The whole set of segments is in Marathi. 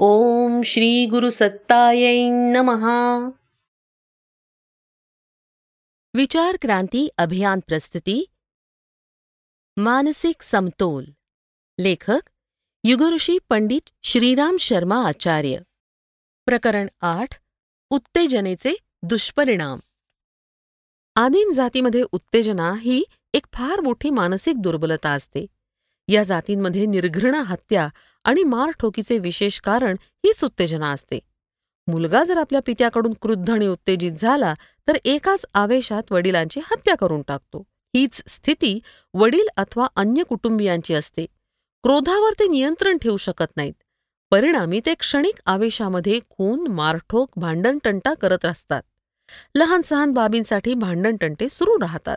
ओम श्री गुरु सत्तायै नमहा विचार क्रांती अभियान प्रस्तुती। मानसिक समतोल। लेखक युगऋषी पंडित श्रीराम शर्मा आचार्य। प्रकरण आठ उत्तेजनेचे दुष्परिणाम। आदिम जातीमध्ये उत्तेजना ही एक फार मोठी मानसिक दुर्बलता असते. या जातींमध्ये निर्घृण हत्या आणि मारठोकीचे विशेष कारण हीच उत्तेजना असते. मुलगा जर आपल्या पित्याकडून क्रुद्ध आणि उत्तेजित झाला तर एकाच आवेशात वडिलांची हत्या करून टाकतो. हीच स्थिती वडील अथवा अन्य कुटुंबियांची असते. क्रोधावर ते नियंत्रण ठेवू शकत नाहीत. परिणामी ते क्षणिक आवेशामध्ये खून मारठोक भांडणटंटा करत असतात. लहान सहान बाबींसाठी भांडणटंटे सुरू राहतात.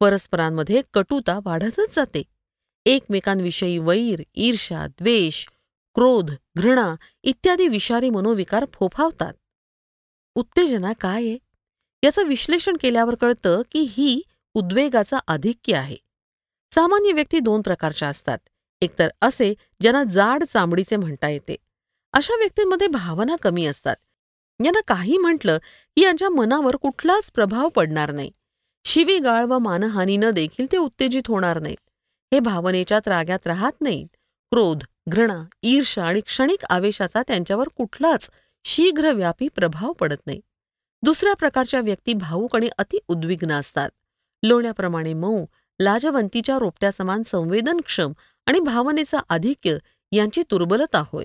परस्परांमध्ये कटुता वाढतच जाते. एकमेकांविषयी वैर ईर्षा द्वेष क्रोध घृणा इत्यादी विषारी मनोविकार फोफावतात. उत्तेजना काय आहे? याचं विश्लेषण केल्यावर कळतं की ही उद्वेगाचा आधिक्य आहे. सामान्य व्यक्ती दोन प्रकारच्या असतात. एकतर असे ज्यांना जाड चामडीचे म्हणता येते. अशा व्यक्तींमध्ये भावना कमी असतात. यांना काही म्हटलं की यांच्या मनावर कुठलाच प्रभाव पडणार नाही. शिवीगाळ व मानहानीनं देखील ते उत्तेजित होणार नाहीत हे भावनेच्या त्राग्यात राहत नाहीत. क्रोध घृणा ईर्षा आणि क्षणिक आवेशाचा त्यांच्यावर कुठलाच शीघ्रव्यापी प्रभाव पडत नाही. दुसऱ्या प्रकारच्या व्यक्ती भावूक आणि अति उद्विग्न असतात. लोण्याप्रमाणे मऊ लाजवंतीच्या रोपट्यासमान संवेदनक्षम आणि भावनेचा आधिक्य यांची दुर्बलता होय.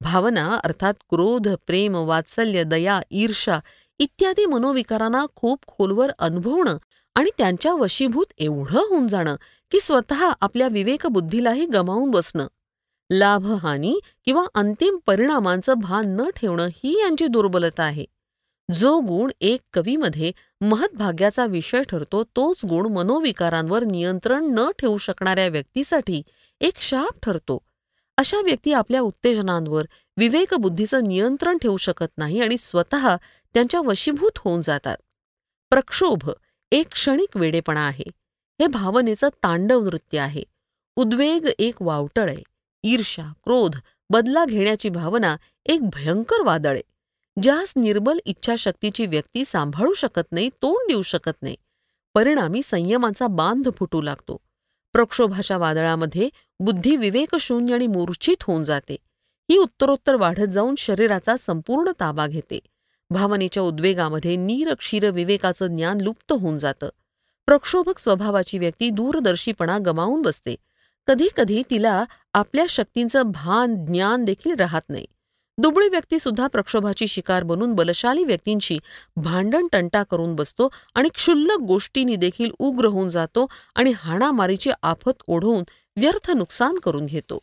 भावना अर्थात क्रोध प्रेम वात्सल्य दया ईर्षा इत्यादी मनोविकारांना खूप खोलवर अनुभवणं आणि त्यांच्या वशीभूत एवढं होऊन जाणं की स्वतः आपल्या विवेकबुद्धीलाही गमावून बसणं. लाभहानी किंवा अंतिम परिणामांचं भान न ठेवणं ही यांची दुर्बलता आहे. जो गुण एक कवीमध्ये महत्भाग्याचा विषय ठरतो तोच गुण मनोविकारांवर नियंत्रण न ठेवू शकणाऱ्या व्यक्तीसाठी एक शाप ठरतो. अशा व्यक्ती आपल्या उत्तेजनांवर विवेकबुद्धीचं नियंत्रण ठेवू शकत नाही आणि स्वतः त्यांच्या वशीभूत होऊन जातात. प्रक्षोभ एक क्षणिक वेडेपणा आहे. हे भावनेचं तांडव नृत्य आहे. उद्वेग एक वावटळ आहे. ईर्षा क्रोध बदला घेण्याची भावना एक भयंकर वादळ आहे. ज्यास निर्बल इच्छाशक्तीची व्यक्ती सांभाळू शकत नाही तोंड देऊ शकत नाही. परिणामी संयमाचा बांध फुटू लागतो. प्रक्षोभाच्या वादळामध्ये बुद्धी विवेकशून्य आणि मूर्छित होऊन जाते. ही उत्तरोत्तर वाढत जाऊन शरीराचा संपूर्ण ताबा घेते. भावनेच्या उद्वेगामध्ये नीरक्षीर विवेकाचं ज्ञान लुप्त होऊन जातं. प्रक्षोभक स्वभावाची व्यक्ती दूरदर्शीपणा गमावून बसते. कधी कधी तिला आपल्या शक्तींचं भान ज्ञान देखील राहत नाही. दुबळी व्यक्ती सुद्धा प्रक्षोभाची शिकार बनून बलशाली व्यक्तींशी भांडण टंटा करून बसतो आणि क्षुल्लक गोष्टींनी देखील उग्र होऊन जातो आणि हाणामारीची आफत ओढवून व्यर्थ नुकसान करून घेतो.